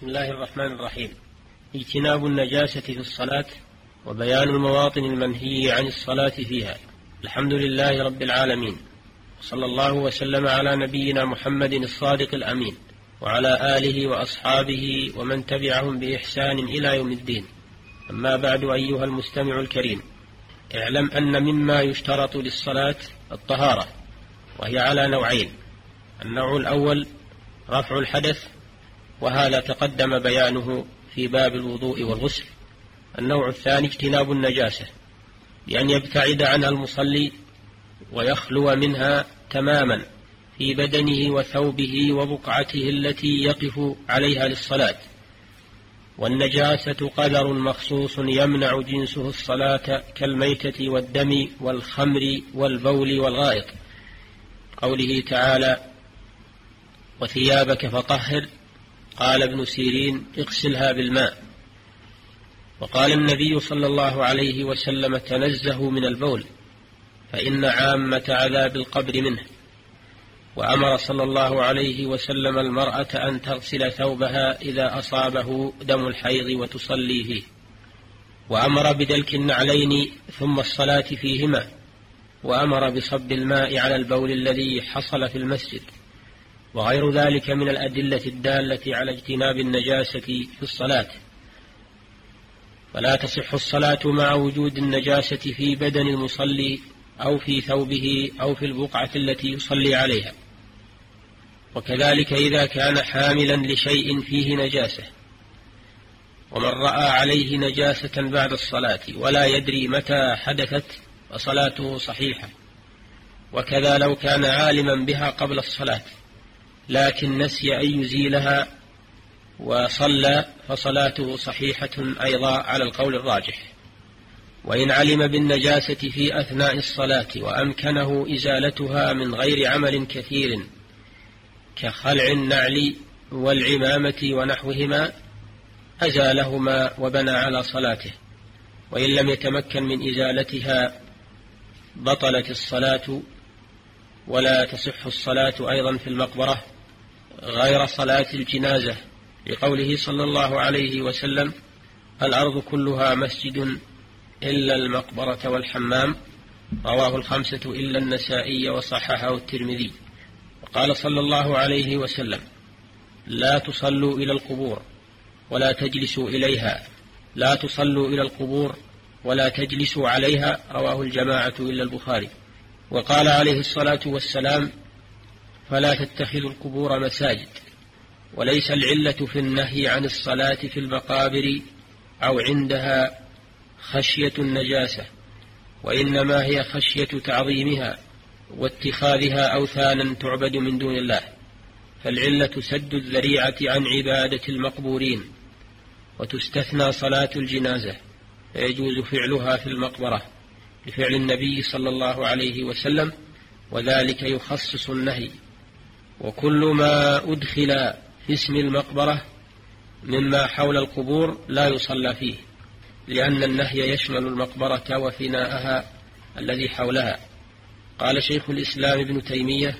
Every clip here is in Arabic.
بسم الله الرحمن الرحيم. اجتناب النجاسة في الصلاة وبيان المواطن المنهي عن الصلاة فيها. الحمد لله رب العالمين. صلى الله وسلم على نبينا محمد الصادق الأمين. وعلى آله وأصحابه ومن تبعهم بإحسان إلى يوم الدين. أما بعد أيها المستمع الكريم. اعلم أن مما يشترط للصلاة الطهارة وهي على نوعين. النوع الأول رفع الحدث وهذا تقدم بيانه في باب الوضوء والغسل. النوع الثاني اجتناب النجاسة بأن يبتعد عنها المصلي ويخلو منها تماما في بدنه وثوبه وبقعته التي يقف عليها للصلاة. والنجاسة قدر مخصوص يمنع جنسه الصلاة كالميتة والدم والخمر والبول والغائط. قوله تعالى وثيابك فطهر قال ابن سيرين اغسلها بالماء. وقال النبي صلى الله عليه وسلم تنزهوا من البول فإن عامة عذاب القبر منه. وأمر صلى الله عليه وسلم المرأة أن تغسل ثوبها إذا أصابه دم الحيض وتصلي فيه وأمر بدلك النعلين ثم الصلاة فيهما. وأمر بصب الماء على البول الذي حصل في المسجد. وغير ذلك من الأدلة الدالة على اجتناب النجاسة في الصلاة. فلا تصح الصلاة مع وجود النجاسة في بدن المصلي أو في ثوبه أو في البقعة التي يصلي عليها. وكذلك إذا كان حاملا لشيء فيه نجاسة. ومن رأى عليه نجاسة بعد الصلاة ولا يدري متى حدثت فصلاته صحيحة. وكذا لو كان عالما بها قبل الصلاة. لكن نسي أن يزيلها وصلى فصلاته صحيحة أيضا على القول الراجح. وإن علم بالنجاسة في أثناء الصلاة وأمكنه إزالتها من غير عمل كثير كخلع النعل والعمامة ونحوهما أزالهما وبنى على صلاته. وإن لم يتمكن من إزالتها بطلت الصلاة ولا تصح الصلاة أيضا في المقبرة. غير صلاة الجنازة لقوله صلى الله عليه وسلم الأرض كلها مسجد إلا المقبرة والحمام رواه الخمسة إلا النسائي وصححه الترمذي. وقال صلى الله عليه وسلم لا تصلوا إلى القبور ولا تجلسوا إليها. لا تصلوا إلى القبور ولا تجلسوا عليها رواه الجماعة إلا البخاري. وقال عليه الصلاة والسلام فلا تتخذوا القبور مساجد وليس العلة في النهي عن الصلاة في المقابر أو عندها خشية النجاسة وإنما هي خشية تعظيمها واتخاذها أوثانا تعبد من دون الله فالعلة سد الذريعة عن عبادة المقبورين وتستثنى صلاة الجنازة فيجوز فعلها في المقبرة لفعل النبي صلى الله عليه وسلم وذلك يخصص النهي. وكل ما أدخل في اسم المقبرة مما حول القبور لا يصلى فيه لأن النهي يشمل المقبرة وفناءها الذي حولها. قال شيخ الإسلام ابن تيمية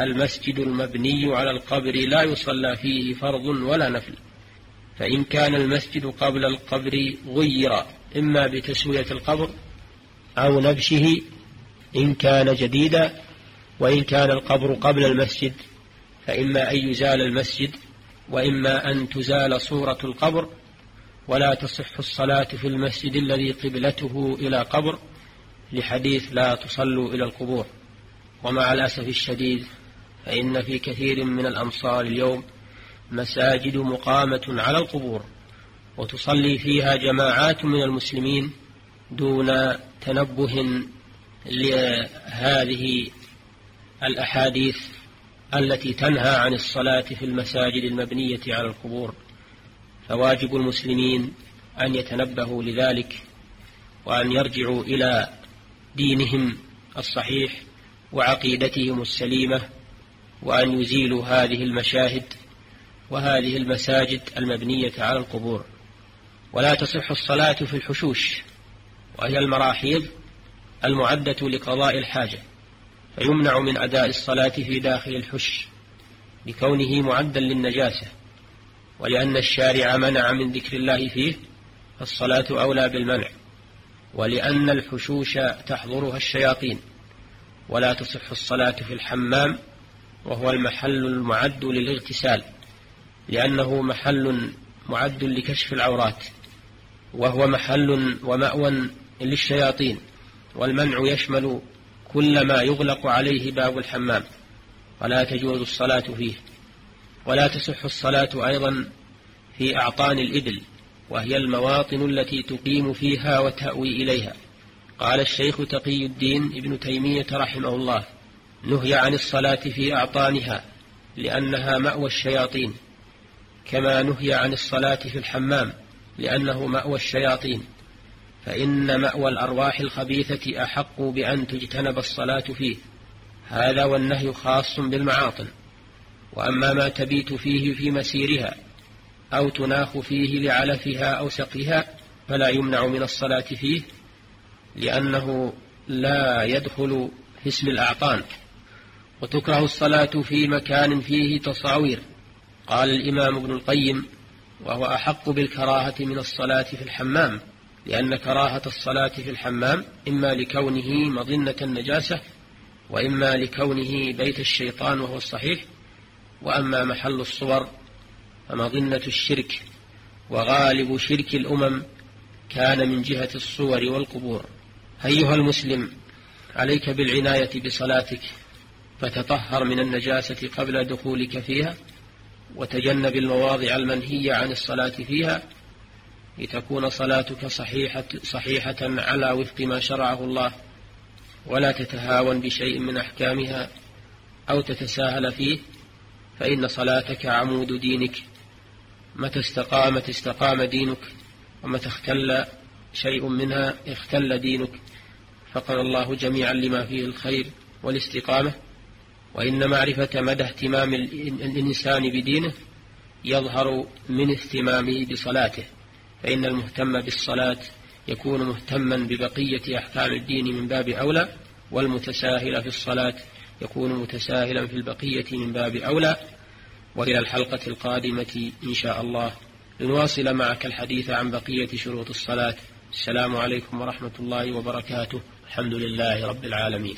المسجد المبني على القبر لا يصلى فيه فرض ولا نفل فإن كان المسجد قبل القبر غير إما بتسوية القبر أو نبشه إن كان جديدا وإن كان القبر قبل المسجد فإما أن يزال المسجد وإما أن تزال صورة القبر ولا تصح الصلاة في المسجد الذي قبلته إلى قبر لحديث لا تصلوا إلى القبور. ومع الأسف الشديد فإن في كثير من الأمصار اليوم مساجد مقامة على القبور وتصلي فيها جماعات من المسلمين دون تنبه لهذه الأحاديث التي تنهى عن الصلاة في المساجد المبنية على القبور فواجب المسلمين أن يتنبهوا لذلك وأن يرجعوا إلى دينهم الصحيح وعقيدتهم السليمة وأن يزيلوا هذه المشاهد وهذه المساجد المبنية على القبور. ولا تصح الصلاة في الحشوش وهي المراحيض المعدة لقضاء الحاجة. فيمنع من أداء الصلاة في داخل الحش لكونه معدا للنجاسة ولأن الشارع منع من ذكر الله فيه فالصلاة أولى بالمنع ولأن الحشوش تحضرها الشياطين ولا تصح الصلاة في الحمام وهو المحل المعد للاغتسال لأنه محل معد لكشف العورات وهو محل ومأوى للشياطين والمنع يشمل كل ما يغلق عليه باب الحمام. ولا تجوز الصلاة فيه. ولا تصح الصلاة أيضا في أعطان الإبل وهي المواطن التي تقيم فيها وتأوي إليها. قال الشيخ تقي الدين ابن تيمية رحمه الله نهي عن الصلاة في أعطانها لأنها مأوى الشياطين. كما نهي عن الصلاة في الحمام لأنه مأوى الشياطين. فإن مأوى الأرواح الخبيثة أحق بأن تجتنب الصلاة فيه. هذا والنهي خاص بالمعاطن وأما ما تبيت فيه في مسيرها أو تناخ فيه لعلفها أو سقيها فلا يمنع من الصلاة فيه لأنه لا يدخل في اسم الأعطان وتكره الصلاة في مكان فيه تصاوير. قال الإمام ابن القيم وهو أحق بالكراهة من الصلاة في الحمام. لأن كراهة الصلاة في الحمام إما لكونه مظنة النجاسة وإما لكونه بيت الشيطان وهو الصحيح وأما محل الصور فمظنة الشرك وغالب شرك الأمم كان من جهة الصور والقبور. أيها المسلم عليك بالعناية بصلاتك فتطهر من النجاسة قبل دخولك فيها وتجنب المواضع المنهية عن الصلاة فيها لتكون صلاتك صحيحة, صحيحة على وفق ما شرعه الله ولا تتهاون بشيء من أحكامها أو تتساهل فيه فإن صلاتك عمود دينك. متى استقامت استقام دينك ومتى اختل شيء منها اختل دينك. فقر الله جميعا لما فيه الخير والاستقامة. وإن معرفة مدى اهتمام الإنسان بدينه يظهر من اهتمامه بصلاته. فإن المهتم بالصلاة يكون مهتما ببقية أحكام الدين من باب أولى والمتساهل في الصلاة يكون متساهلا في البقية من باب أولى. وإلى الحلقة القادمة إن شاء الله. لنواصل معك الحديث عن بقية شروط الصلاة. السلام عليكم ورحمة الله وبركاته. الحمد لله رب العالمين.